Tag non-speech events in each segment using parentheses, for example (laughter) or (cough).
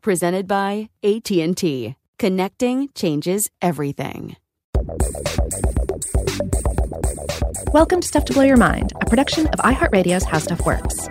presented by AT&T. Connecting changes everything. Welcome to Stuff to Blow Your Mind, a production of iHeartRadio's How Stuff Works.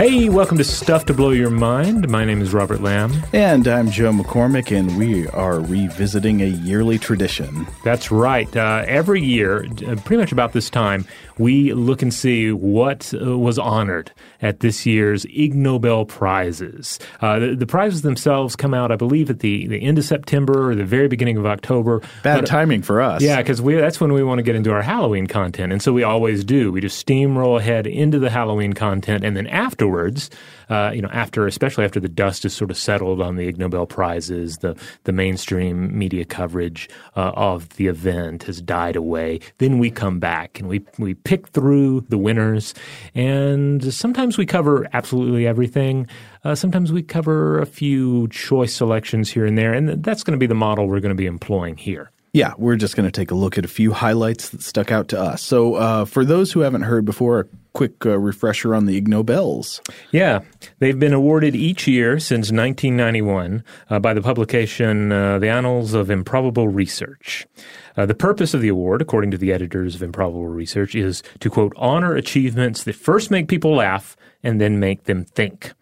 Hey, welcome to Stuff to Blow Your Mind. My name is Robert Lamb. And I'm Joe McCormick, and we are revisiting a yearly tradition. That's right. Uh, every year, uh, pretty much about this time, we look and see what uh, was honored at this year's Ig Nobel Prizes. Uh, the, the, prizes themselves come out, I believe, at the, the end of September or the very beginning of October. Bad but, timing for us. Yeah, because that's when we want to get into our Halloween content. And so we always do. We just steamroll ahead into the Halloween content, and then afterwards, uh, you know, after especially after the dust is sort of settled on the Ig Nobel prizes, the the mainstream media coverage uh, of the event has died away. Then we come back and we we pick through the winners, and sometimes we cover absolutely everything. Uh, sometimes we cover a few choice selections here and there, and that's going to be the model we're going to be employing here. Yeah, we're just going to take a look at a few highlights that stuck out to us. So, uh, for those who haven't heard before, quick uh, refresher on the Ig Nobels. Yeah, they've been awarded each year since 1991 uh, by the publication uh, The Annals of Improbable Research. Uh, the purpose of the award, according to the editors of Improbable Research, is to quote, honor achievements that first make people laugh and then make them think.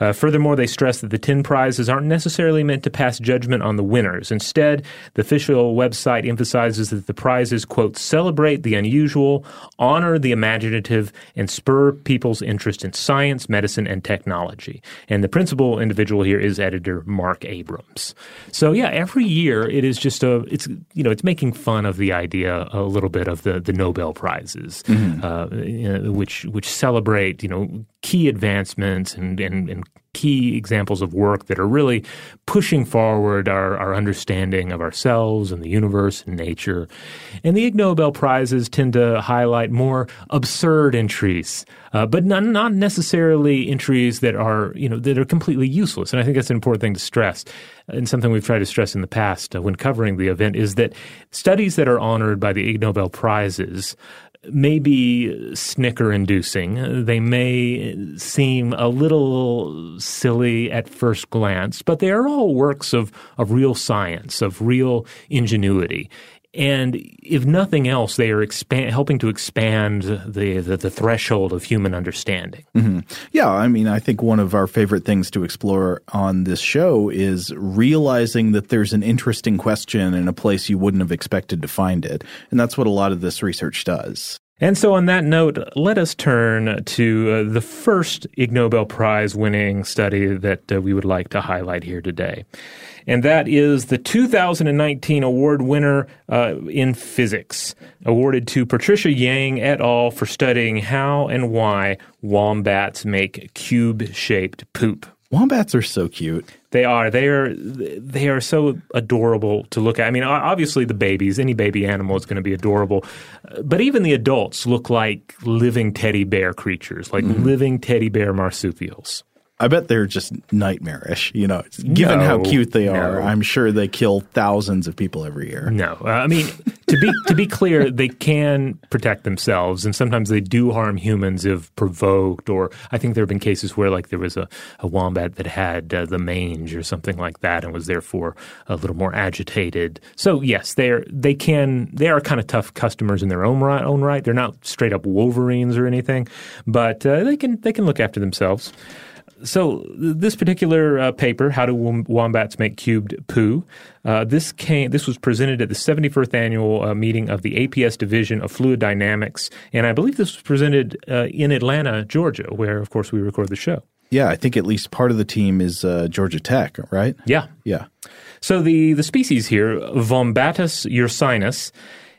Uh, furthermore, they stress that the 10 prizes aren't necessarily meant to pass judgment on the winners. Instead, the official website emphasizes that the prizes, quote, celebrate the unusual, honor the imaginative, and spur people's interest in science, medicine, and technology. And the principal individual here is editor Marc Abrahams. So yeah, every year it is just a, it's, you know, it's making fun of the idea a little bit of the, the Nobel Prizes, mm-hmm. uh, which, which celebrate, you know, key advancements and, and, and key examples of work that are really pushing forward our, our understanding of ourselves and the universe and nature. And the Ig Nobel Prizes tend to highlight more absurd entries, uh, but not, not necessarily entries that are, you know, that are completely useless. And I think that's an important thing to stress. And something we've tried to stress in the past uh, when covering the event is that studies that are honored by the Ig Nobel Prizes may be snicker inducing. They may seem a little silly at first glance, but they are all works of, of real science, of real ingenuity. And if nothing else, they are expand, helping to expand the, the, the threshold of human understanding. Mm-hmm. Yeah, I mean, I think one of our favorite things to explore on this show is realizing that there's an interesting question in a place you wouldn't have expected to find it, and that's what a lot of this research does. And so, on that note, let us turn to uh, the first Ig Nobel Prize winning study that uh, we would like to highlight here today. And that is the 2019 award winner uh, in physics, awarded to Patricia Yang et al. for studying how and why wombats make cube shaped poop. Wombats are so cute. They are. They are. They are so adorable to look at. I mean, obviously the babies. Any baby animal is going to be adorable, but even the adults look like living teddy bear creatures, like mm-hmm. living teddy bear marsupials. I bet they're just nightmarish. You know, given no, how cute they are, no. I'm sure they kill thousands of people every year. No, uh, I mean to be to be clear, they can protect themselves, and sometimes they do harm humans if provoked. Or I think there have been cases where, like, there was a, a wombat that had uh, the mange or something like that, and was therefore a little more agitated. So yes, they're they can they are kind of tough customers in their own right. Own right, they're not straight up wolverines or anything, but uh, they can they can look after themselves so this particular uh, paper, "How Do Wombats Make Cubed Poo," uh, this came. This was presented at the 71st annual uh, meeting of the APS Division of Fluid Dynamics, and I believe this was presented uh, in Atlanta, Georgia, where, of course, we record the show. Yeah, I think at least part of the team is uh, Georgia Tech, right? Yeah, yeah. So the the species here, Vombatus ursinus,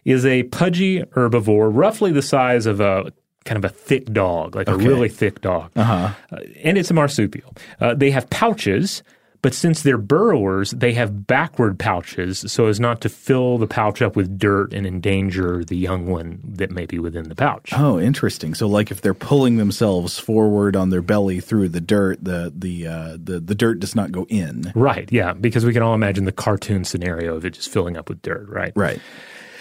is a pudgy herbivore, roughly the size of a kind of a thick dog, like okay. a really thick dog. Uh-huh. Uh, and it's a marsupial. Uh, they have pouches, but since they're burrowers, they have backward pouches so as not to fill the pouch up with dirt and endanger the young one that may be within the pouch. Oh, interesting. So, like if they're pulling themselves forward on their belly through the dirt, the the uh, the the dirt does not go in. Right. Yeah, because we can all imagine the cartoon scenario of it just filling up with dirt. Right. Right.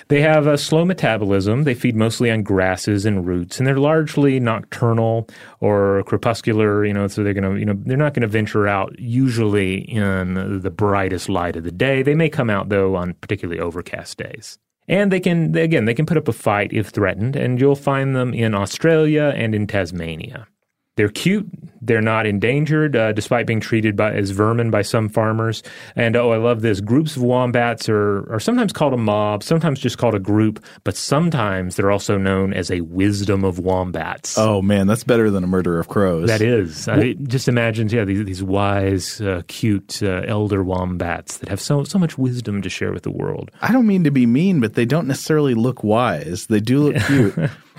They have a slow metabolism. They feed mostly on grasses and roots, and they're largely nocturnal or crepuscular. You know, so they're to, you know, they're not to venture out usually in the brightest light of the day. They may come out though on particularly overcast days. And they can, again, they can put up a fight if threatened, and you'll find them in Australia and in Tasmania. They're cute. They're not endangered, uh, despite being treated by, as vermin by some farmers. And oh, I love this. Groups of wombats are, are sometimes called a mob, sometimes just called a group, but sometimes they're also known as a wisdom of wombats. Oh man, that's better than a murder of crows. That is. I just imagine, yeah, these, these wise, uh, cute uh, elder wombats that have so so much wisdom to share with the world. I don't mean to be mean, but they don't necessarily look wise. They do look (laughs) cute.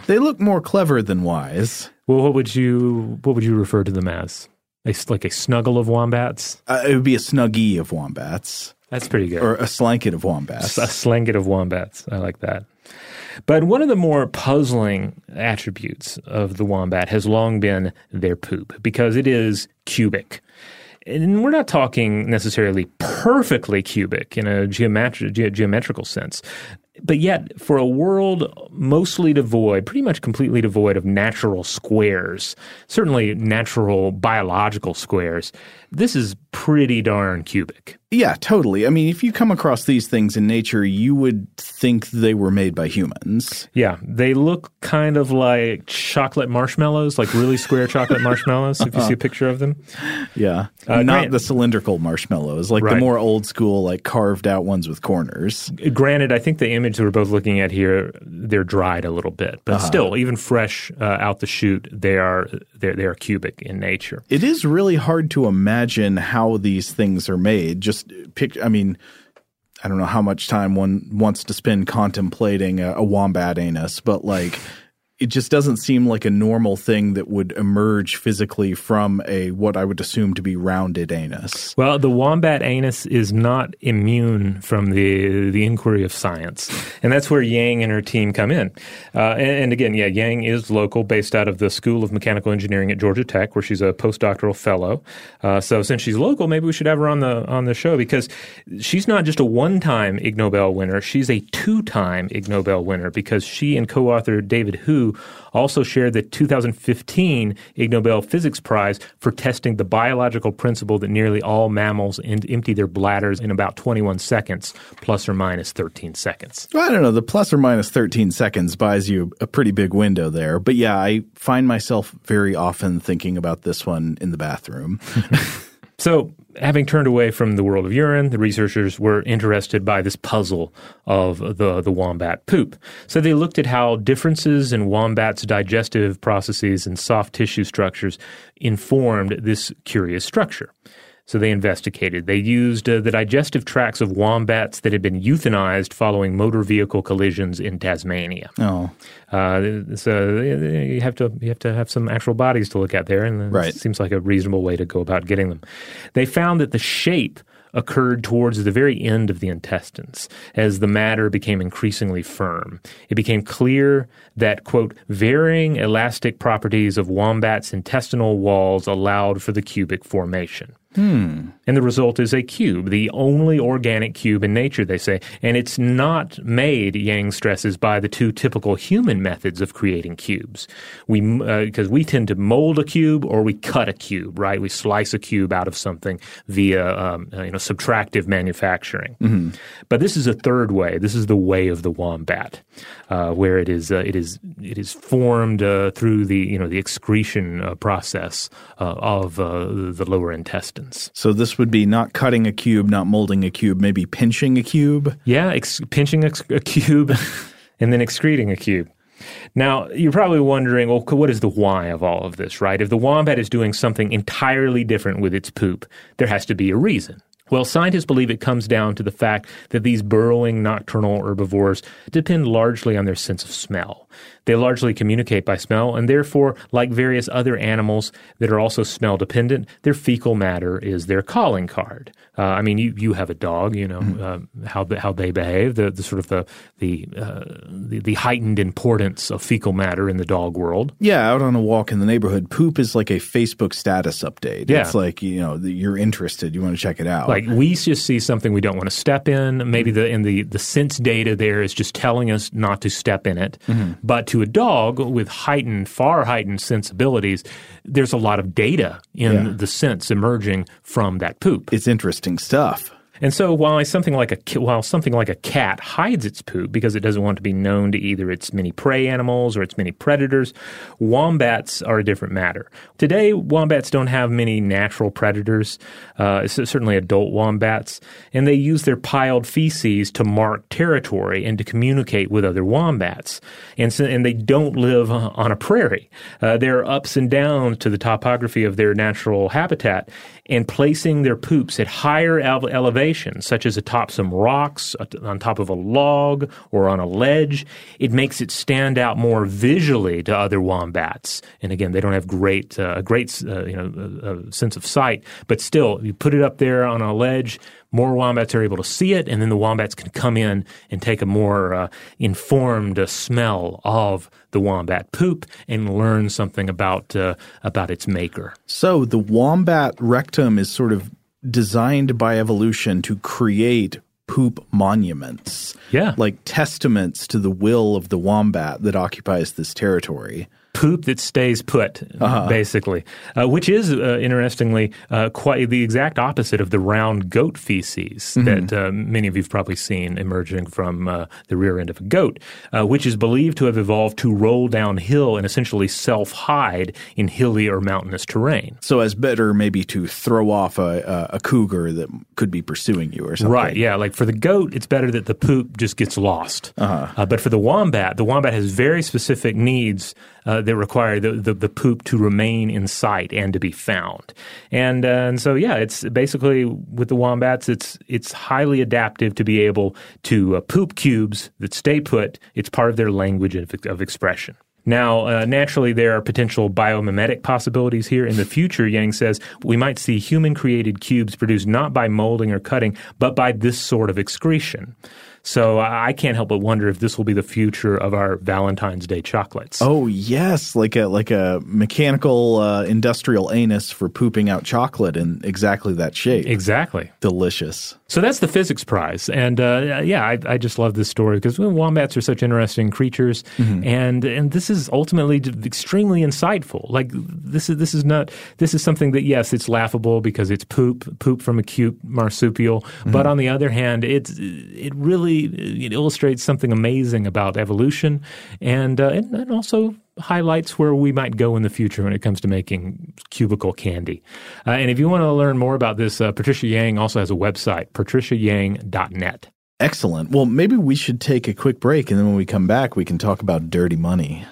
they look more clever than wise. Well, what would you what would you refer to them as? A, like a snuggle of wombats? Uh, it would be a snuggie of wombats. That's pretty good. Or a slanket of wombats. A slanket of wombats. I like that. But one of the more puzzling attributes of the wombat has long been their poop because it is cubic. And we're not talking necessarily perfectly cubic in a geometri- ge- geometrical sense but yet for a world mostly devoid, pretty much completely devoid of natural squares, certainly natural biological squares, this is pretty darn cubic. Yeah, totally. I mean, if you come across these things in nature, you would think they were made by humans. Yeah, they look kind of like chocolate marshmallows, like really square chocolate marshmallows, if you see a picture of them. (laughs) Yeah. Uh, Not the cylindrical marshmallows, like right. the more old school, like carved out ones with corners. Granted, I think the image that we're both looking at here, they're dried a little bit, but uh-huh. still, even fresh uh, out the chute, they are, they they are cubic in nature. It is really hard to imagine how these things are made. Just pick. I mean, I don't know how much time one wants to spend contemplating a, a wombat anus, but like it just doesn't seem like a normal thing that would emerge physically from a what I would assume to be rounded anus. Well, the wombat anus is not immune from the the inquiry of science, and that's where Yang and her team come in. Uh, and, and, again, yeah, Yang is local, based out of the School of Mechanical Engineering at Georgia Tech, where she's a postdoctoral fellow. Uh, so since she's local, maybe we should have her on the on the show because she's not just a one time Ig Nobel winner; she's a two time Ig Nobel winner because she and co-author David Hu Wu also shared the 2015 Ig Nobel Physics Prize for testing the biological principle that nearly all mammals empty their bladders in about 21 seconds, plus or minus 13 seconds. Well, I don't know. The plus or minus 13 seconds buys you a pretty big window there. But yeah, I find myself very often thinking about this one in the bathroom. (laughs) so having turned away from the world of urine, the researchers were interested by this puzzle of the, the wombat poop. So they looked at how differences in wombats' digestive processes and soft tissue structures informed this curious structure. So they investigated. They used uh, the digestive tracts of wombats that had been euthanized following motor vehicle collisions in Tasmania. Oh, uh, so you have to you have to have some actual bodies to look at there, and right. it seems like a reasonable way to go about getting them. They found that the shape occurred towards the very end of the intestines as the matter became increasingly firm. It became clear that, quote, varying elastic properties of wombats' intestinal walls allowed for the cubic formation. Hmm. And the result is a cube, the only organic cube in nature, they say. And it's not made, Yang stresses, by the two typical human methods of creating cubes. We because uh, we tend to mold a cube or we cut a cube, right? We slice a cube out of something via um, uh, you know subtractive manufacturing. Mm-hmm. But this is a third way. This is the way of the wombat, uh, where it is uh, it is it is formed uh, through the you know the excretion uh, process of the lower intestines. So this would be not cutting a cube, not molding a cube, maybe pinching a cube. Yeah, ex- pinching a, a cube (laughs) and then excreting a cube. Now, you're probably wondering, well, what is the why of all of this, right? If the wombat is doing something entirely different with its poop, there has to be a reason. Well, scientists believe it comes down to the fact that these burrowing nocturnal herbivores depend largely on their sense of smell. They largely communicate by smell, and therefore, like various other animals that are also smell dependent, their fecal matter is their calling card. Uh, I mean, you, you have a dog, you know mm-hmm. uh, how the, how they behave, the, the sort of the the, uh, the, the heightened importance of fecal matter in the dog world. Yeah, out on a walk in the neighborhood, poop is like a Facebook status update. Yeah. it's like you know you're interested, you want to check it out. Like we just see something we don't want to step in. Maybe the in the the sense data there is just telling us not to step in it, mm-hmm. but to a dog with heightened, far heightened sensibilities, there's a lot of data in Yeah. the sense emerging from that poop. it's interesting stuff. And so while something like a while something like a cat hides its poop because it doesn't want to be known to either its many prey animals or its many predators, wombats are a different matter. Today, wombats don't have many natural predators, uh, certainly adult wombats, and they use their piled feces to mark territory and to communicate with other wombats. And so, and they don't live on a prairie. Uh, there are ups and downs to the topography of their natural habitat, and placing their poops at higher ele- elevations, such as atop some rocks, on top of a log, or on a ledge, it makes it stand out more visually to other wombats. And again, they don't have great, uh, a great, uh, you know, uh, uh, sense of sight, but still, you put it up there on a ledge. More wombats are able to see it, and then the wombats can come in and take a more uh, informed uh, smell of the wombat poop and learn something about uh, about its maker. So the wombat rectum is sort of designed by evolution to create poop monuments. Yeah. Like testaments to the will of the wombat that occupies this territory. Poop that stays put, basically, uh, which is uh, interestingly uh, quite the exact opposite of the round goat feces that uh, many of you've probably seen emerging from uh, the rear end of a goat, uh, which is believed to have evolved to roll downhill and essentially self hide in hilly or mountainous terrain. So as better maybe to throw off a, a, a cougar that could be pursuing you or something. Right, yeah. Like for the goat, it's better that the poop just gets lost. Uh-huh. but for the wombat, the wombat has very specific needs uh, that require the, the, the poop to remain in sight and to be found. And, uh, and so, yeah, it's basically with the wombats, it's, it's highly adaptive to be able to uh, poop cubes that stay put. It's part of their language of, of expression. Now, uh, naturally, there are potential biomimetic possibilities here. In the future, Yang says, we might see human created cubes produced not by molding or cutting, but by this sort of excretion. So I can't help but wonder if this will be the future of our Valentine's Day chocolates. Oh yes, like a like a mechanical uh, industrial anus for pooping out chocolate in exactly that shape. Exactly. Delicious. So that's the physics prize, and uh, yeah, I, I, just love this story because wombats are such interesting creatures, mm-hmm. and and this is ultimately extremely insightful. Like this is this is not this is something that yes, it's laughable because it's poop poop from a cute marsupial, mm-hmm. but on the other hand, it's it really it illustrates something amazing about evolution, and, uh, and and also highlights where we might go in the future when it comes to making cubicle candy. Uh, and if you want to learn more about this, uh, Patricia Yang also has a website, patriciayang.net. Excellent. Well, maybe we should take a quick break, and then when we come back, we can talk about dirty money.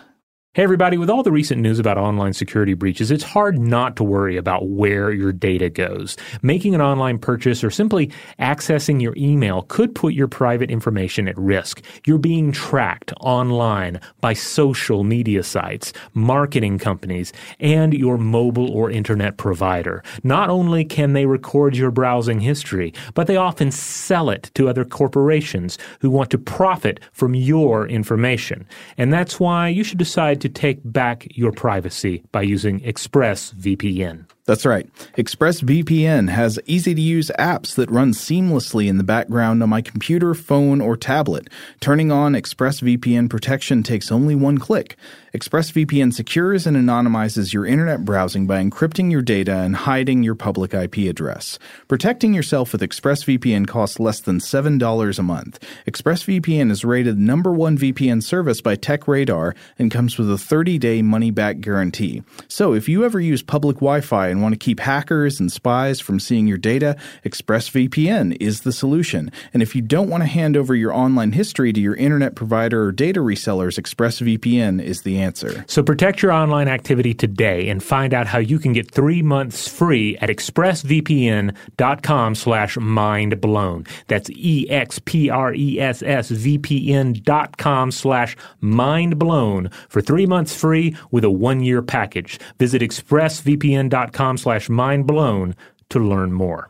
Hey, everybody, with all the recent news about online security breaches, it's hard not to worry about where your data goes. Making an online purchase or simply accessing your email could put your private information at risk. You're being tracked online by social media sites, marketing companies, and your mobile or internet provider. Not only can they record your browsing history, but they often sell it to other corporations who want to profit from your information. And that's why you should decide to to take back your privacy by using ExpressVPN. That's right. ExpressVPN has easy to use apps that run seamlessly in the background on my computer, phone, or tablet. Turning on ExpressVPN protection takes only one click. ExpressVPN secures and anonymizes your internet browsing by encrypting your data and hiding your public IP address. Protecting yourself with ExpressVPN costs less than $7 a month. ExpressVPN is rated number one VPN service by TechRadar and comes with a 30 day money back guarantee. So if you ever use public Wi Fi and want to keep hackers and spies from seeing your data, ExpressVPN is the solution. And if you don't want to hand over your online history to your internet provider or data resellers, ExpressVPN is the answer. So protect your online activity today and find out how you can get three months free at expressvpn.com slash mindblown. That's E-X-P-R-E-S-S V-P-N.com slash mindblown for three months free with a one-year package. Visit expressvpn.com slash mindblown to learn more.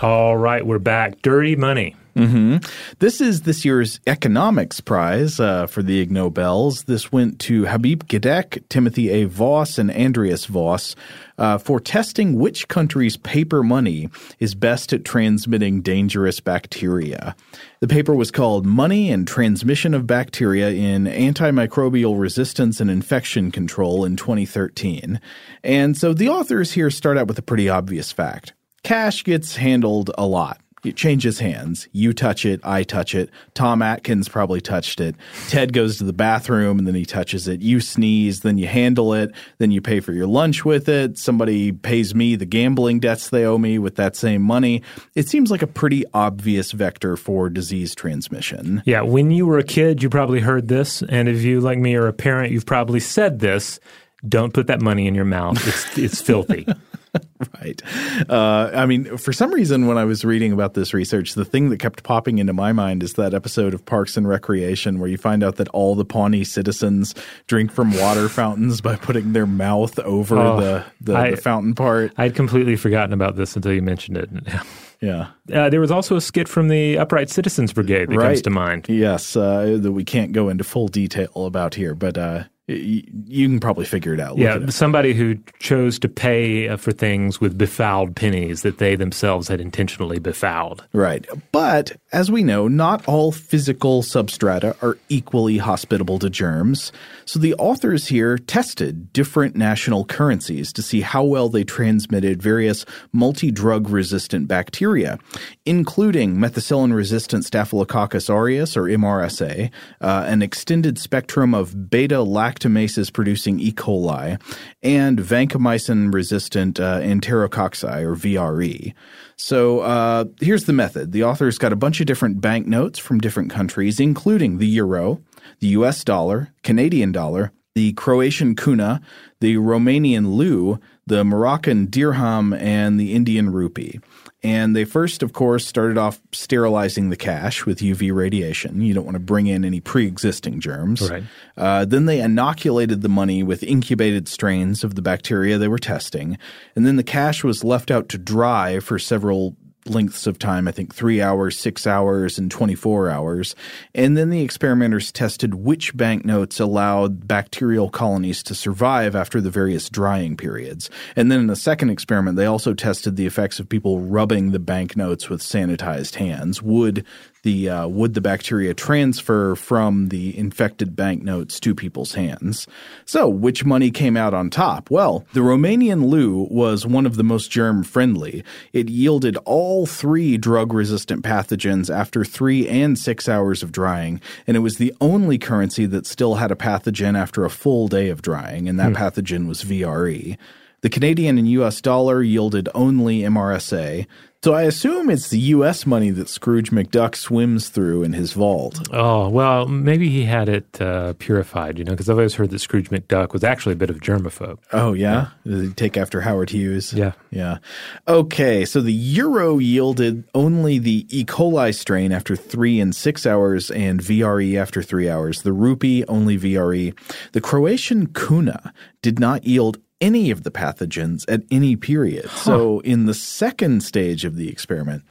All right, we're back. Dirty money. Mm-hmm. This is this year's economics prize uh, for the Ig Nobels. This went to Habip Gedik, Timothy A. Voss, and Andreas Voss uh, for testing which country's paper money is best at transmitting dangerous bacteria. The paper was called Money and Transmission of Bacteria in Antimicrobial Resistance and Infection Control in 2013. And so the authors here start out with a pretty obvious fact. Cash gets handled a lot it changes hands. You touch it, I touch it. Tom Atkins probably touched it. Ted goes to the bathroom and then he touches it. You sneeze, then you handle it, then you pay for your lunch with it. Somebody pays me the gambling debts they owe me with that same money. It seems like a pretty obvious vector for disease transmission. Yeah, when you were a kid, you probably heard this. And if you, like me, are a parent, you've probably said this. Don't put that money in your mouth. It's, it's filthy. (laughs) (laughs) right. Uh, I mean, for some reason, when I was reading about this research, the thing that kept popping into my mind is that episode of Parks and Recreation where you find out that all the Pawnee citizens drink from water (laughs) fountains by putting their mouth over oh, the, the, I, the, fountain part. I'd completely forgotten about this until you mentioned it. (laughs) Yeah. Uh, there was also a skit from the Upright Citizens Brigade that right. comes to mind. Yes, uh, that we can't go into full detail about here, but uh, you can probably figure it out. Yeah, somebody who chose to pay uh, for things with befouled pennies that they themselves had intentionally befouled. Right. But as we know, not all physical substrata are equally hospitable to germs. So the authors here tested different national currencies to see how well they transmitted various multi drug resistant bacteria, including methicillin resistant Staphylococcus aureus or MRSA, uh, an extended spectrum of beta lactam lactamases producing E. coli, and vancomycin resistant uh, enterococci, or VRE. So uh, here's the method the authors got a bunch of different banknotes from different countries, including the euro, the US dollar, Canadian dollar, the Croatian kuna, the Romanian leu, the Moroccan dirham, and the Indian rupee. And they first, of course, started off sterilizing the cash with UV radiation. You don't want to bring in any pre existing germs. Right. Uh, then they inoculated the money with incubated strains of the bacteria they were testing. And then the cash was left out to dry for several lengths of time, I think three hours, six hours, and 24 hours. And then the experimenters tested which banknotes allowed bacterial colonies to survive after the various drying periods. And then in the second experiment, they also tested the effects of people rubbing the banknotes with sanitized hands. Would the uh, would the bacteria transfer from the infected banknotes to people's hands? So, which money came out on top? Well, the Romanian leu was one of the most germ friendly. It yielded all three drug resistant pathogens after three and six hours of drying, and it was the only currency that still had a pathogen after a full day of drying, and that hmm. pathogen was VRE. The Canadian and US dollar yielded only MRSA. So I assume it's the U.S. money that Scrooge McDuck swims through in his vault. Oh well, maybe he had it uh, purified, you know, because I've always heard that Scrooge McDuck was actually a bit of a germaphobe. Oh yeah, yeah. take after Howard Hughes. Yeah, yeah. Okay, so the euro yielded only the E. coli strain after three and six hours, and VRE after three hours. The rupee only VRE. The Croatian kuna did not yield any of the pathogens at any period. Huh. So, in the second stage of the experiment,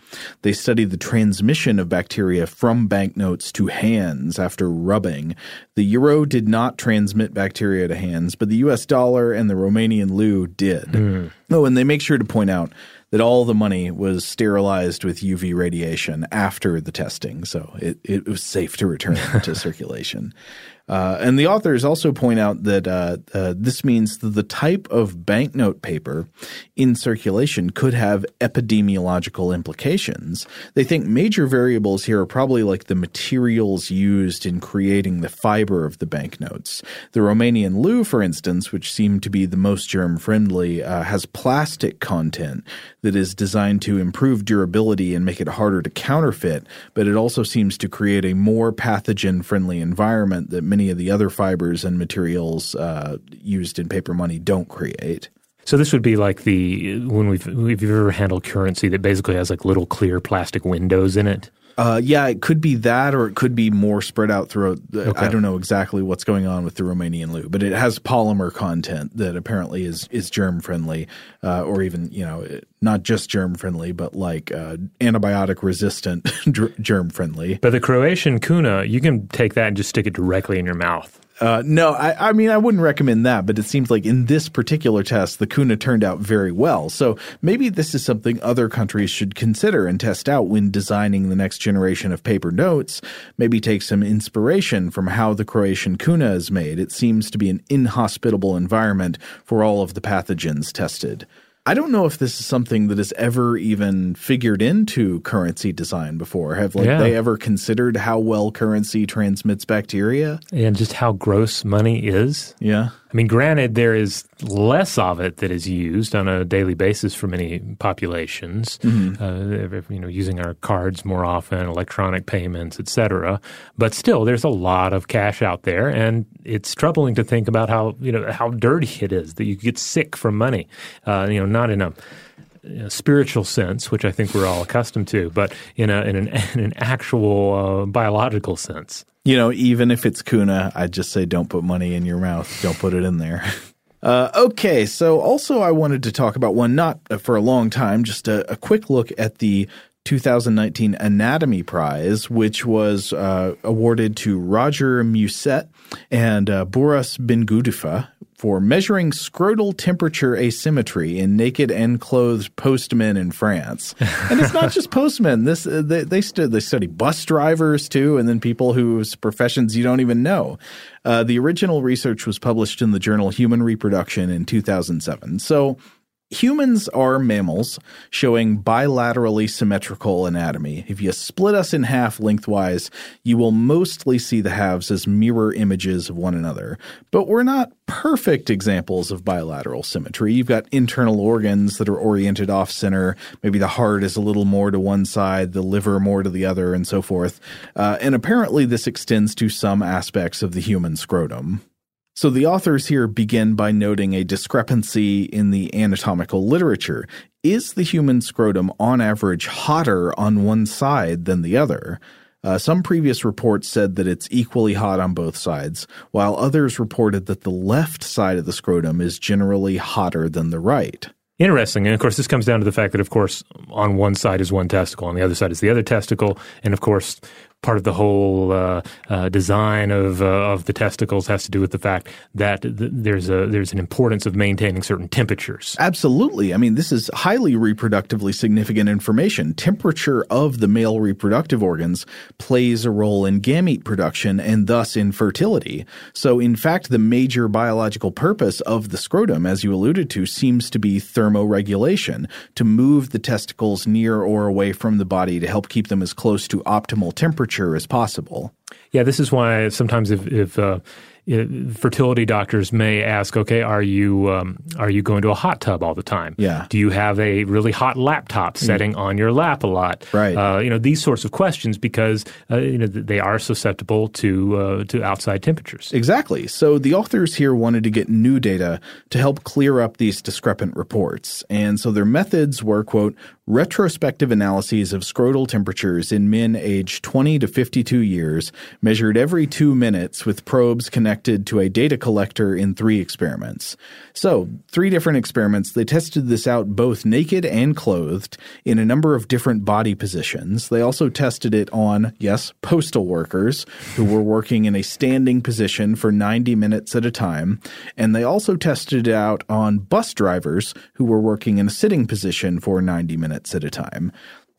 they studied the transmission of bacteria from banknotes to hands after rubbing. The euro did not transmit bacteria to hands, but the US dollar and the Romanian leu did. Mm. Oh, and they make sure to point out that all the money was sterilized with UV radiation after the testing, so it, it was safe to return to (laughs) circulation. Uh, and the authors also point out that uh, uh, this means that the type of banknote paper in circulation could have epidemiological implications. They think major variables here are probably like the materials used in creating the fiber of the banknotes. The Romanian leu, for instance, which seemed to be the most germ friendly, uh, has plastic content that is designed to improve durability and make it harder to counterfeit, but it also seems to create a more pathogen friendly environment that many of the other fibers and materials uh, used in paper money don't create. So this would be like the when we've we've ever handled currency that basically has like little clear plastic windows in it. Uh, yeah, it could be that, or it could be more spread out throughout. The, okay. I don't know exactly what's going on with the Romanian leu, but it has polymer content that apparently is is germ friendly, uh, or even you know not just germ friendly, but like uh, antibiotic resistant (laughs) germ friendly. But the Croatian kuna, you can take that and just stick it directly in your mouth. Uh, no, I, I, mean, I wouldn't recommend that, but it seems like in this particular test, the Kuna turned out very well. So maybe this is something other countries should consider and test out when designing the next generation of paper notes. Maybe take some inspiration from how the Croatian Kuna is made. It seems to be an inhospitable environment for all of the pathogens tested. I don't know if this is something that has ever even figured into currency design before. Have like yeah. they ever considered how well currency transmits bacteria and just how gross money is? Yeah. I mean, granted, there is less of it that is used on a daily basis for many populations. Mm-hmm. Uh, you know, using our cards more often, electronic payments, etc. But still, there's a lot of cash out there, and it's troubling to think about how you know how dirty it is that you get sick from money. Uh, you know, not in a spiritual sense, which I think we're all accustomed to, but in, a, in, an, (laughs) in an actual uh, biological sense you know, even if it's kuna, I'd just say don't put money in your mouth. Don't put it in there. (laughs) Uh, okay, so also I wanted to talk about one not for a long time, just a, a quick look at the 2019 Anatomy Prize, which was uh, awarded to Roger Mieusset and uh, Boris Bengoudifa for measuring scrotal temperature asymmetry in naked and clothed postmen in France. And it's not just postmen. This uh, they they, stu- they study bus drivers too, and then people whose professions you don't even know. Uh, the original research was published in the journal Human Reproduction in 2007. So Humans are mammals showing bilaterally symmetrical anatomy. If you split us in half lengthwise, you will mostly see the halves as mirror images of one another. But we're not perfect examples of bilateral symmetry. You've got internal organs that are oriented off center. Maybe the heart is a little more to one side, the liver more to the other, and so forth. Uh, and apparently, this extends to some aspects of the human scrotum. So the authors here begin by noting a discrepancy in the anatomical literature. Is the human scrotum on average hotter on one side than the other? Uh, some previous reports said that it's equally hot on both sides, while others reported that the left side of the scrotum is generally hotter than the right. Interesting. And of course, this comes down to the fact that, of course, on one side is one testicle, on the other side is the other testicle. And of course, part of the whole uh, uh, design of uh, of the testicles has to do with the fact that th- there's a there's an importance of maintaining certain temperatures. Absolutely. I mean, this is highly reproductively significant information. Temperature of the male reproductive organs plays a role in gamete production and thus in fertility. So, in fact, the major biological purpose of the scrotum, as you alluded to, seems to be thermoregulation to move the testicles near or away from the body to help keep them as close to optimal temperature as possible. Yeah, this is why sometimes if, if uh, fertility doctors may ask, okay, are you um, are you going to a hot tub all the time? Yeah. Do you have a really hot laptop setting mm. on your lap a lot? Right. Uh, you know these sorts of questions because uh, you know they are susceptible to uh, to outside temperatures. Exactly. So the authors here wanted to get new data to help clear up these discrepant reports, and so their methods were quote retrospective analyses of scrotal temperatures in men aged 20 to 52 years, measured every two minutes with probes connected to a data collector in three experiments. So, three different experiments. They tested this out both naked and clothed in a number of different body positions. They also tested it on, yes, postal workers who were working in a standing position for 90 minutes at a time. And they also tested it out on bus drivers who were working in a sitting position for 90 minutes minutes at a time.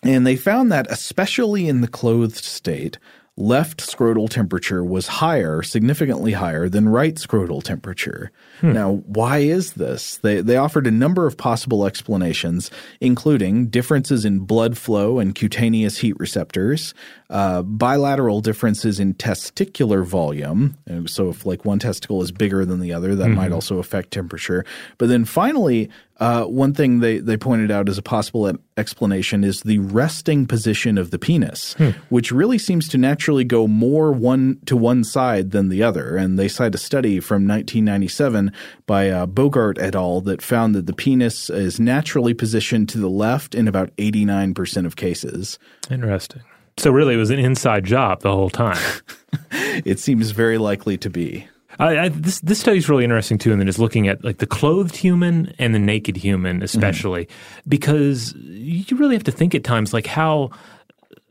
And they found that, especially in the clothed state, left scrotal temperature was higher, significantly higher than right scrotal temperature. Hmm. Now, why is this? They, they offered a number of possible explanations, including differences in blood flow and cutaneous heat receptors, uh, bilateral differences in testicular volume. So, if like one testicle is bigger than the other, that mm-hmm. might also affect temperature. But then finally, uh, one thing they, they pointed out as a possible explanation is the resting position of the penis, hmm. which really seems to naturally go more one to one side than the other. And they cite a study from 1997 by uh, Bogaert et al. that found that the penis is naturally positioned to the left in about 89% of cases. Interesting. So really, it was an inside job the whole time. (laughs) it seems very likely to be. I, I, this this study is really interesting too, and then it's looking at like the clothed human and the naked human, especially mm-hmm. because you really have to think at times like how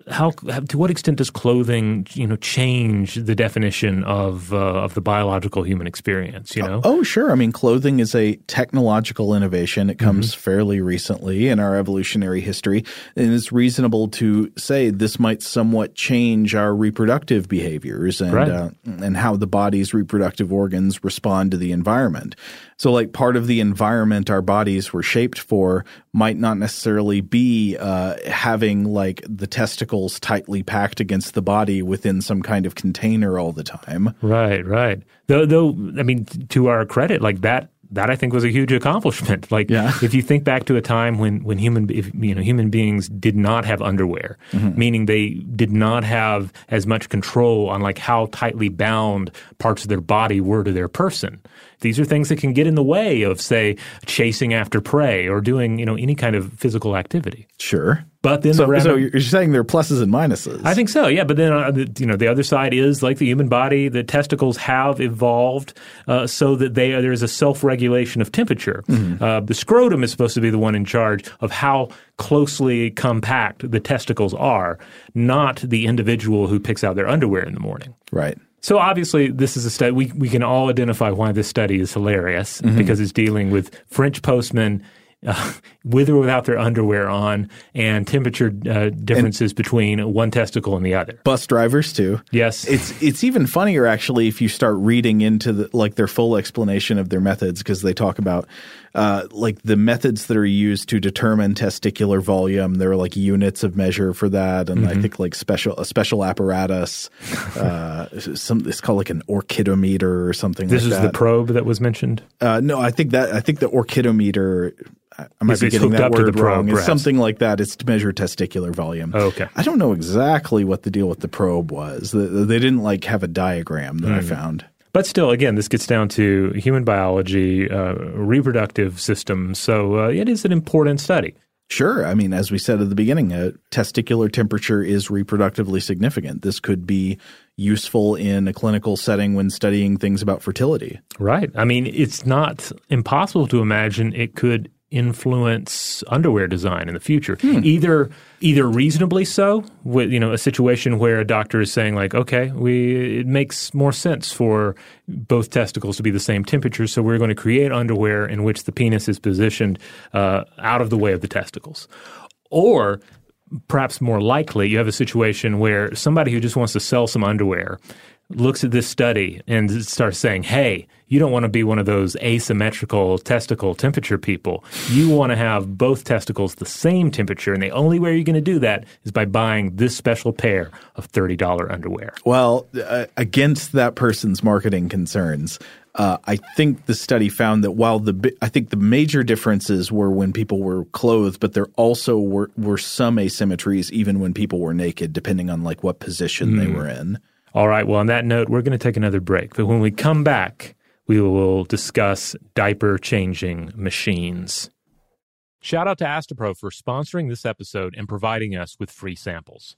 how to what extent does clothing you know change the definition of uh, of the biological human experience you know oh sure i mean clothing is a technological innovation it comes mm-hmm. fairly recently in our evolutionary history and it's reasonable to say this might somewhat change our reproductive behaviors and right. uh, and how the body's reproductive organs respond to the environment so, like part of the environment our bodies were shaped for might not necessarily be uh, having like the testicles tightly packed against the body within some kind of container all the time. Right, right. Though, though, I mean, to our credit, like that that I think was a huge accomplishment. (laughs) Like yeah. if you think back to a time when when human if, you know human beings did not have underwear, mm-hmm. meaning they did not have as much control on like how tightly bound parts of their body were to their person. These are things that can get in the way of, say, chasing after prey or doing, you know, any kind of physical activity. Sure. But then, so, the so you're saying there are pluses and minuses. I think so, yeah. But then, uh, the, you know, the other side is like the human body. The testicles have evolved uh, so that they there is a self regulation of temperature. Mm-hmm. Uh, the scrotum is supposed to be the one in charge of how closely compact the testicles are, not the individual who picks out their underwear in the morning. Right. So obviously, this is a study. We we can all identify why this study is hilarious mm-hmm. because it's dealing with French postmen uh, (laughs) with or without their underwear on, and temperature uh, differences and between one testicle and the other. Bus drivers too. Yes, it's it's even funnier actually if you start reading into the, like their full explanation of their methods because they talk about uh, like the methods that are used to determine testicular volume. There are like units of measure for that, and mm-hmm. I think like special a special apparatus. (laughs) Uh, some it's called like an orchidometer or something. This like is that. the probe that was mentioned. Uh, no, I think that I think the orchidometer. I might be getting that word wrong. It's something like that. It's to measure testicular volume. Oh, okay. I don't know exactly what the deal with the probe was. They didn't like have a diagram that mm. I found. But still, again, this gets down to human biology, uh, reproductive systems. So uh, it is an important study. Sure. I mean, as we said at the beginning, uh, testicular temperature is reproductively significant. This could be useful in a clinical setting when studying things about fertility. Right. I mean, it's not impossible to imagine it could influence underwear design in the future. Either either reasonably so, with you know a situation where a doctor is saying like, okay, we it makes more sense for both testicles to be the same temperature, so we're going to create underwear in which the penis is positioned uh, out of the way of the testicles, or perhaps more likely, you have a situation where somebody who just wants to sell some underwear looks at this study and starts saying, hey, you don't want to be one of those asymmetrical testicle temperature people. You want to have both testicles the same temperature. And the only way you're going to do that is by buying this special pair of $30 underwear. Well, uh, against that person's marketing concerns, uh, I think the study found that while the I think the major differences were when people were clothed, but there also were were some asymmetries even when people were naked, depending on like what position they were in. All right. Well, on that note, we're going to take another break. But when we come back, we will discuss diaper changing machines. Shout out to Astepro for sponsoring this episode and providing us with free samples.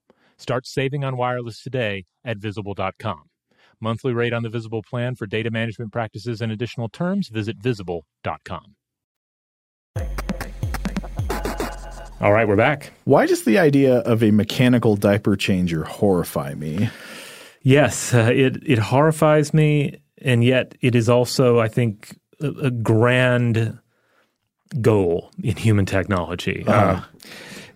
Start saving on wireless today at visible.com. Monthly rate on the Visible plan for data management practices and additional terms, visit visible.com. All right, we're back. Why does the idea of a mechanical diaper changer horrify me? Yes, uh, it it horrifies me, and yet it is also, I think, a, a grand goal in human technology. Uh, uh,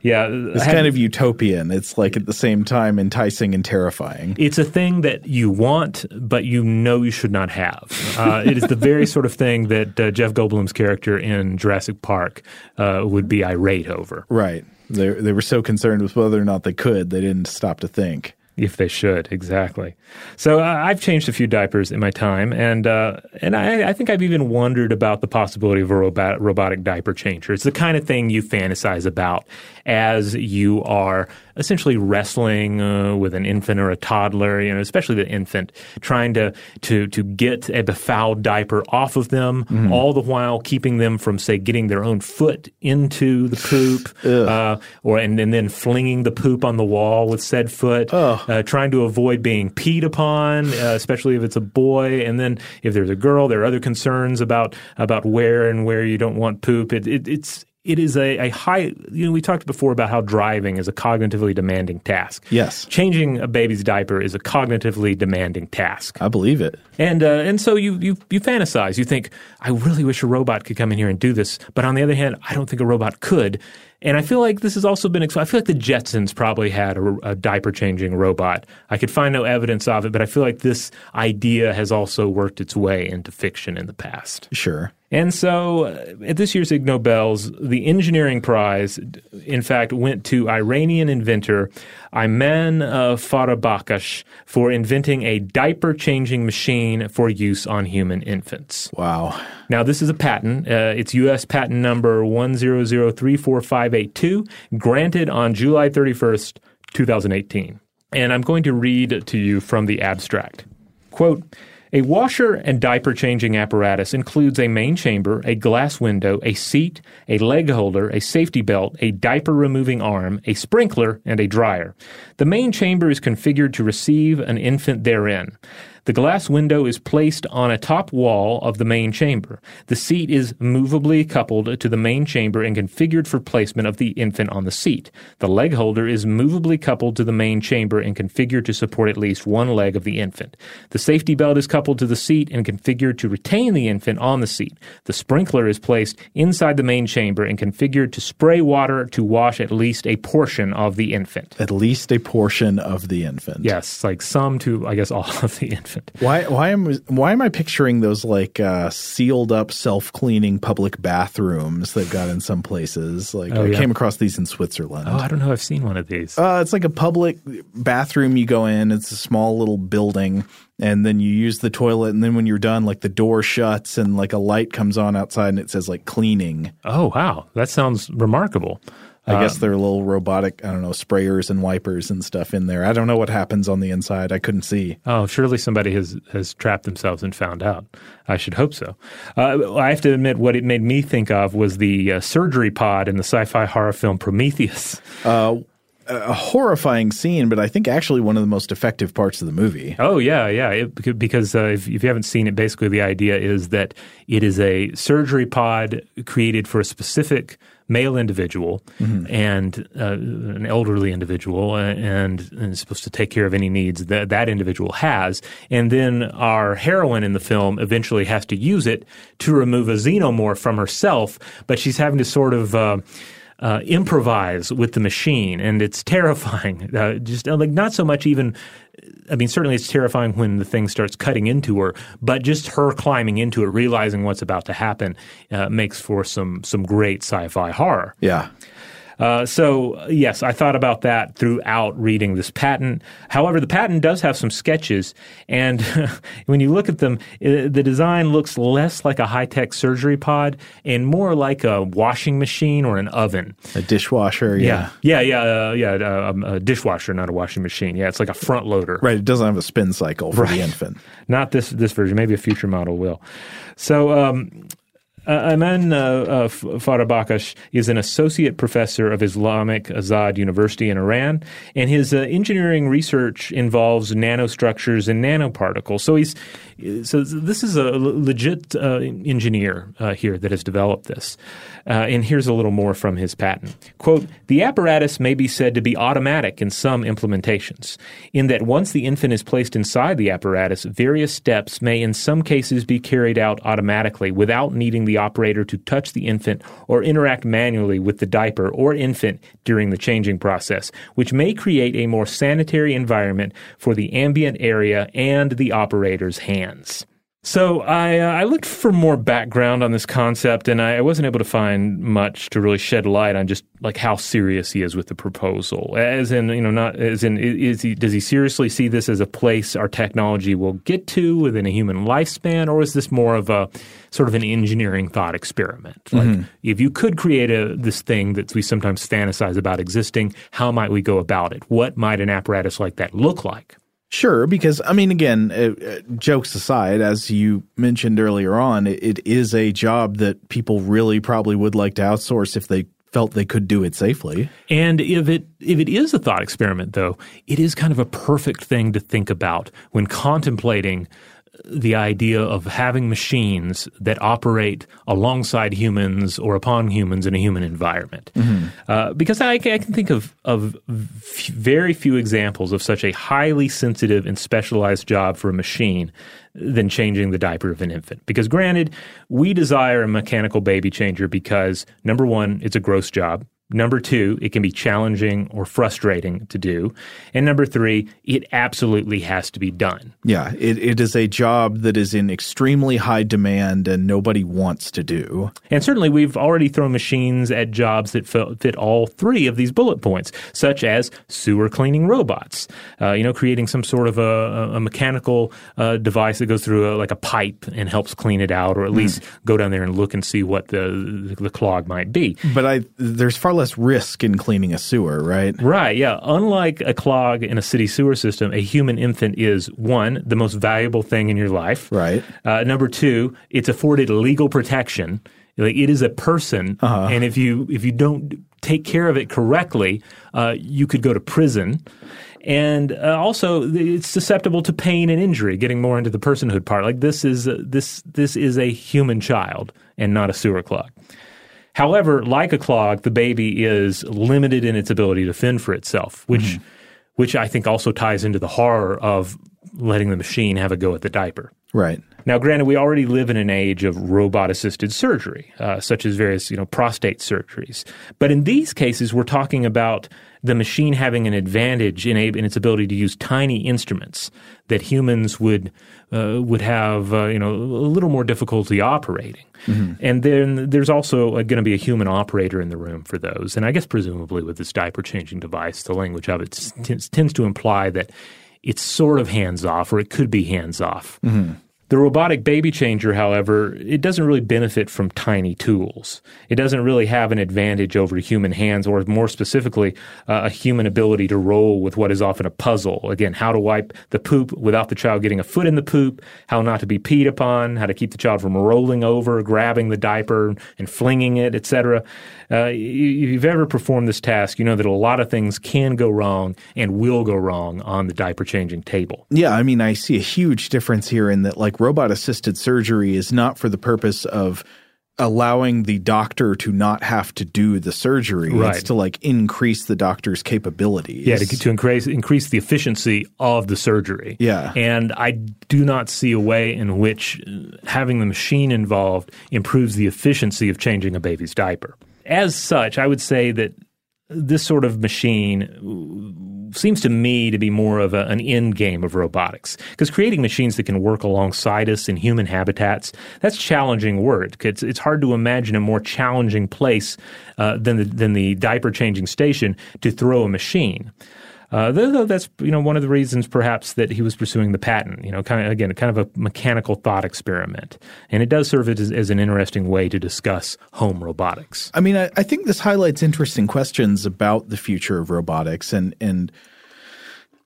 yeah, it's kind of utopian. It's like at the same time enticing and terrifying. It's a thing that you want, but you know you should not have. Uh, it is the very sort of thing that uh, Jeff Goldblum's character in Jurassic Park uh, would be irate over. Right. They they were so concerned with whether or not they could, they didn't stop to think. If they should, exactly. So uh, I've changed a few diapers in my time, and uh, and I, I, think I've even wondered about the possibility of a robot, robotic diaper changer. It's the kind of thing you fantasize about as you are essentially wrestling uh, with an infant or a toddler, you know, especially the infant, trying to to to get a befouled diaper off of them, mm-hmm. all the while keeping them from, say, getting their own foot into the poop, uh, or and, and then flinging the poop on the wall with said foot, uh, trying to avoid being peed upon, uh, especially if it's a boy, and then if there's a girl, there are other concerns about about where and where you don't want poop. It, it, it's it is a, a high you know we talked before about how driving is a cognitively demanding task. Yes. Changing a baby's diaper is a cognitively demanding task. I believe it. And uh, and so you, you you fantasize. You think i really wish a robot could come in here and do this. But on the other hand i don't think a robot could and I feel like this has also been. I feel like the Jetsons probably had a, a, diaper changing robot. I could find no evidence of it, but I feel like this idea has also worked its way into fiction in the past. Sure. And so uh, at this year's Ig Nobels, the engineering prize, in fact, went to Iranian inventor Iman uh, Farahbakhsh for inventing a diaper changing machine for use on human infants. Wow. Now, this is a patent. Uh, it's U.S. patent number 100344582, granted on July 31st, 2018. And I'm going to read to you from the abstract. Quote, a washer and diaper changing apparatus includes a main chamber, a glass window, a seat, a leg holder, a safety belt, a diaper removing arm, a sprinkler, and a dryer. The main chamber is configured to receive an infant therein. The glass window is placed on a top wall of the main chamber. The seat is movably coupled to the main chamber and configured for placement of the infant on the seat. The leg holder is movably coupled to the main chamber and configured to support at least one leg of the infant. The safety belt is coupled to the seat and configured to retain the infant on the seat. The sprinkler is placed inside the main chamber and configured to spray water to wash at least a portion of the infant. At least a portion of the infant. Yes, like some to, I guess, all of the infant. Why why am why am I picturing those like uh, sealed up self cleaning public bathrooms they've got in some places? Like oh, I yeah. came across these in Switzerland. Oh, I don't know. I've seen one of these. Uh, it's like a public bathroom. You go in. It's a small little building, and then you use the toilet. And then when you're done, like the door shuts and like a light comes on outside, and it says like cleaning. Oh wow, that sounds remarkable. I guess um, they're little robotic, I don't know, sprayers and wipers and stuff in there. I don't know what happens on the inside. I couldn't see. Oh, surely somebody has, has trapped themselves and found out. I should hope so. Uh, I have to admit, what it made me think of was the uh, surgery pod in the sci fi horror film Prometheus. Uh, a horrifying scene, but I think actually one of the most effective parts of the movie. Oh yeah, yeah. It, because uh, if, if, you haven't seen it, basically the idea is that it is a surgery pod created for a specific male individual mm-hmm. and uh, an elderly individual uh, and, and, is supposed to take care of any needs that that individual has. And then our heroine in the film eventually has to use it to remove a xenomorph from herself, but she's having to sort of uh, uh, improvise with the machine, and it's (laughs) terrifying. Uh, just like not so much even. I mean, certainly it's terrifying when the thing starts cutting into her, but just her climbing into it, realizing what's about to happen, uh, makes for some some great sci-fi horror. Yeah. Uh, so, yes, I thought about that throughout reading this patent. However, the patent does have some sketches, and (laughs) when you look at them, it, the design looks less like a high tech surgery pod and more like a washing machine or an oven. A dishwasher, yeah. Yeah, yeah, yeah, uh, yeah uh, um, a dishwasher, not a washing machine. Yeah, it's like a front loader. Right, it doesn't have a spin cycle for Right. the infant. (laughs) Not this this version. Maybe a future model will. So. Um, uh, Iman uh, Farahbakhsh is an associate professor of Islamic Azad University in Iran, and his uh, engineering research involves nanostructures and nanoparticles. So he's so this is a legit uh, engineer uh, here that has developed this. Uh, and here's a little more from his patent. Quote, the apparatus may be said to be automatic in some implementations, in that once the infant is placed inside the apparatus, various steps may in some cases be carried out automatically without needing the operator to touch the infant or interact manually with the diaper or infant during the changing process, which may create a more sanitary environment for the ambient area and the operator's hands. So I, uh, I looked for more background on this concept, and I, I wasn't able to find much to really shed light on just like how serious he is with the proposal. As in, you know, not as in, is he does he seriously see this as a place our technology will get to within a human lifespan, or is this more of a sort of an engineering thought experiment? Like, if you could create a this thing that we sometimes fantasize about existing, how might we go about it? What might an apparatus like that look like? Sure, because I mean, again, uh, uh, jokes aside, as you mentioned earlier on, it, it is a job that people really probably would like to outsource if they felt they could do it safely. And if it if it is a thought experiment, though, it is kind of a perfect thing to think about when contemplating the idea of having machines that operate alongside humans or upon humans in a human environment. Uh, because I, I can think of of f- very few examples of such a highly sensitive and specialized job for a machine than changing the diaper of an infant. Because granted, we desire a mechanical baby changer because number one, it's a gross job. Number two, it can be challenging or frustrating to do. And number three, it absolutely has to be done. Yeah, it, it is a job that is in extremely high demand and nobody wants to do. And certainly, we've already thrown machines at jobs that fit, all three of these bullet points, such as sewer cleaning robots. Uh, you know, creating some sort of a, a mechanical uh, device that goes through a, like a pipe and helps clean it out, or at least go down there and look and see what the the clog might be. But I there's far less risk in cleaning a sewer, right? Right, yeah. Unlike a clog in a city sewer system, a human infant is one, the most valuable thing in your life. Right. Uh, number two, it's afforded legal protection. Like it is a person, and if you if you don't take care of it correctly, uh, you could go to prison. And uh, also, it's susceptible to pain and injury. Getting more into the personhood part, like this is this this is a human child and not a sewer clog. However, like a clog, the baby is limited in its ability to fend for itself, which which I think also ties into the horror of letting the machine have a go at the diaper. Right. Now, granted, we already live in an age of robot-assisted surgery, uh, such as various, you know, prostate surgeries. But in these cases, we're talking about the machine having an advantage in, a, in its ability to use tiny instruments that humans would uh, would have, uh, you know, a little more difficulty operating. And then there's also going to be a human operator in the room for those. And I guess presumably with this diaper changing device, the language of it tends, tends to imply that it's sort of hands off, or it could be hands off. The robotic baby changer, however, it doesn't really benefit from tiny tools. It doesn't really have an advantage over human hands, or more specifically, uh, a human ability to roll with what is often a puzzle. Again, how to wipe the poop without the child getting a foot in the poop, how not to be peed upon, how to keep the child from rolling over, grabbing the diaper and flinging it, etc. Uh, if you've ever performed this task, you know that a lot of things can go wrong and will go wrong on the diaper changing table. Yeah, I mean, I see a huge difference here in that, like, robot assisted surgery is not for the purpose of allowing the doctor to not have to do the surgery. Right. It's to, like, increase the doctor's capabilities. Yeah, to, to increase increase the efficiency of the surgery. Yeah. and I do not see a way in which uh, having the machine involved improves the efficiency of changing a baby's diaper. As such, I would say that this sort of machine seems to me to be more of a, an end game of robotics. Because creating machines that can work alongside us in human habitats that's challenging work. It's, it's hard to imagine a more challenging place uh, than, the, than the diaper changing station to throw a machine uh, though that's you know one of the reasons perhaps that he was pursuing the patent. You know, kind of again, kind of a mechanical thought experiment, and it does serve as, as an interesting way to discuss home robotics. I mean, I, I think this highlights interesting questions about the future of robotics, and and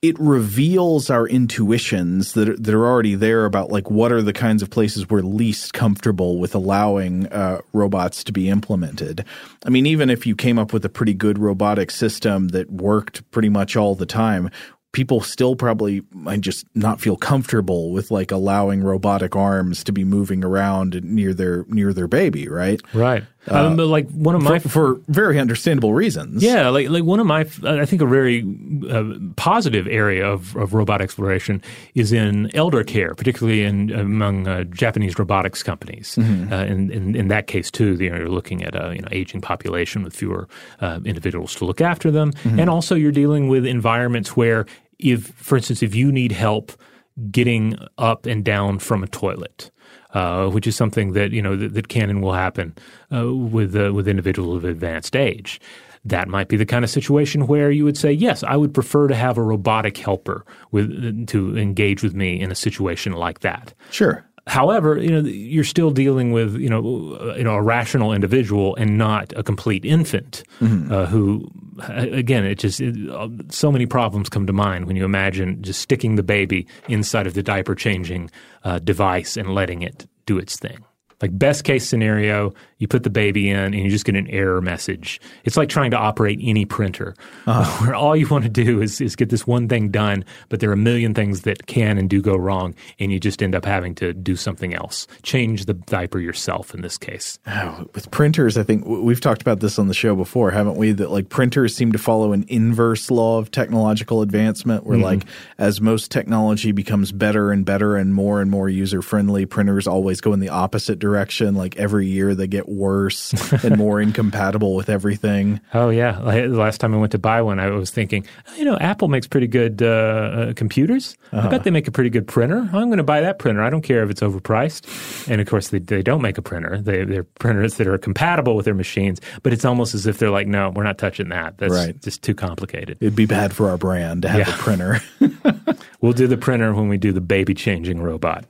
it reveals our intuitions that are, that are already there about like what are the kinds of places we're least comfortable with allowing uh, robots to be implemented. I mean, even if you came up with a pretty good robotic system that worked pretty much all the time, people still probably might just not feel comfortable with like allowing robotic arms to be moving around near their near their baby, right? Right. Uh, um, but like one of my for, for, very understandable reasons. Yeah, like like one of my I think a very uh, positive area of, of robot exploration is in elder care, particularly in among uh, Japanese robotics companies. Mm-hmm. Uh, in, in, in that case too, you know, you're looking at a you know aging population with fewer uh, individuals to look after them, mm-hmm. and also you're dealing with environments where if, for instance, if you need help getting up and down from a toilet uh, which is something that you know that, that can and will happen uh, with uh, with individuals of advanced age. That might be the kind of situation where you would say, "Yes, I would prefer to have a robotic helper with to engage with me in a situation like that." Sure. However, you know you're still dealing with you know you know a rational individual and not a complete infant mm-hmm. uh, who again it just it, uh, so many problems come to mind when you imagine just sticking the baby inside of the diaper changing uh, device and letting it do its thing. Like best case scenario, you put the baby in and you just get an error message. It's like trying to operate any printer, uh-huh. (laughs) where all you want to do is, is get this one thing done, but there are a million things that can and do go wrong, and you just end up having to do something else. Change the diaper yourself in this case. Oh, with printers, I think we've talked about this on the show before, haven't we? That like printers seem to follow an inverse law of technological advancement, where mm-hmm. like as most technology becomes better and better and more and more user friendly, printers always go in the opposite direction. Like every year they get worse and more (laughs) incompatible with everything. Oh yeah, the last time I went to buy one, I was thinking, oh, you know, Apple makes pretty good uh, uh, computers. Uh-huh. I bet they make a pretty good printer. I'm going to buy that printer. I don't care if it's overpriced. And of course, they, they don't make a printer. They, they're printers that are compatible with their machines, but it's almost as if they're like, no, we're not touching that. That's right. just too complicated. It'd be bad for our brand to have yeah. a printer. (laughs) (laughs) we'll do the printer when we do the baby changing robot.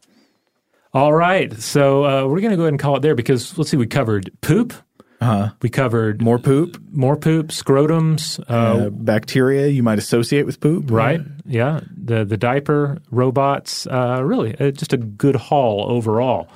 All right. So uh, we're going to go ahead and call it there because let's see, we covered poop. Uh-huh. We covered more poop, more poop, scrotums, uh, uh, bacteria you might associate with poop. Right. Yeah. The the diaper robots. Uh, really, uh, just a good haul overall.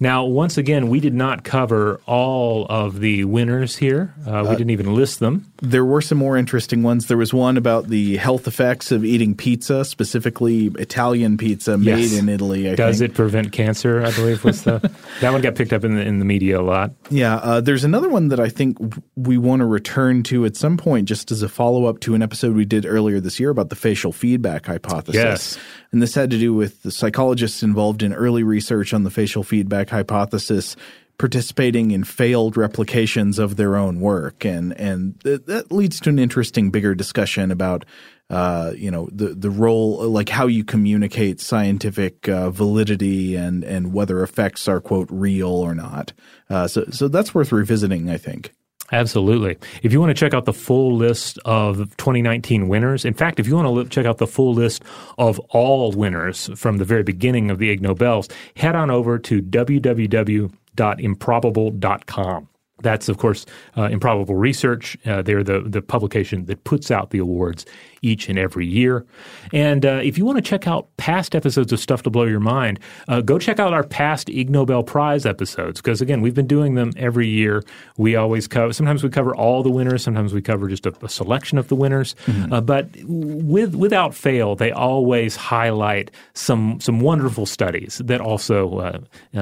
Now, once again, we did not cover all of the winners here. Uh, we uh, didn't even list them. There were some more interesting ones. There was one about the health effects of eating pizza, specifically Italian pizza made yes. in Italy. I Does think. it prevent cancer? I believe was the (laughs) that one got picked up in the in the media a lot. Yeah, uh, there's another one that I think we want to return to at some point, just as a follow up to an episode we did earlier this year about the facial feedback hypothesis. Yes. And this had to do with the psychologists involved in early research on the facial feedback hypothesis participating in failed replications of their own work. And, and th- that leads to an interesting, bigger discussion about uh, you know the the role like how you communicate scientific uh, validity and and whether effects are quote real or not. Uh, so so that's worth revisiting, I think. Absolutely. If you want to check out the full list of 2019 winners, in fact, if you want to check out the full list of all winners from the very beginning of the Ig Nobels, head on over to www.improbable.com. That's, of course, uh, Improbable Research. Uh, they're the, the publication that puts out the awards each and every year. And uh, if you want to check out past episodes of Stuff to Blow Your Mind, uh, go check out our past Ig Nobel Prize episodes because, again, we've been doing them every year. We always cover, sometimes we cover all the winners, sometimes we cover just a, a selection of the winners. Mm-hmm. Uh, but with, without fail, they always highlight some, some wonderful studies that also uh,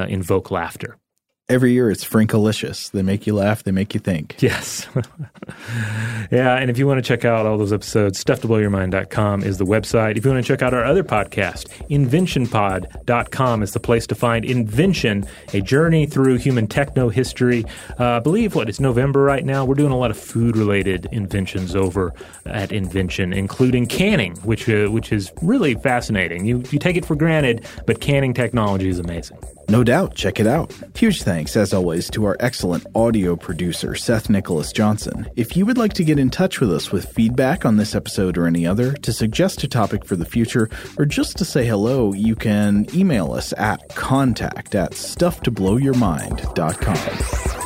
invoke laughter. Every year it's Frankalicious. They make you laugh, they make you think. Yes. (laughs) yeah, and if you want to check out all those episodes, stufftoblowyourmind.com is the website. If you want to check out our other podcast, inventionpod.com is the place to find Invention, a journey through human techno history. Uh, I believe what it's November right now. We're doing a lot of food related inventions over at Invention, including canning, which uh, which is really fascinating. You you take it for granted, but canning technology is amazing. No doubt, check it out. Huge thanks, as always, to our excellent audio producer, Seth Nicholas Johnson. If you would like to get in touch with us with feedback on this episode or any other, to suggest a topic for the future, or just to say hello, you can email us at contact at stufftoblowyourmind.com.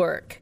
work.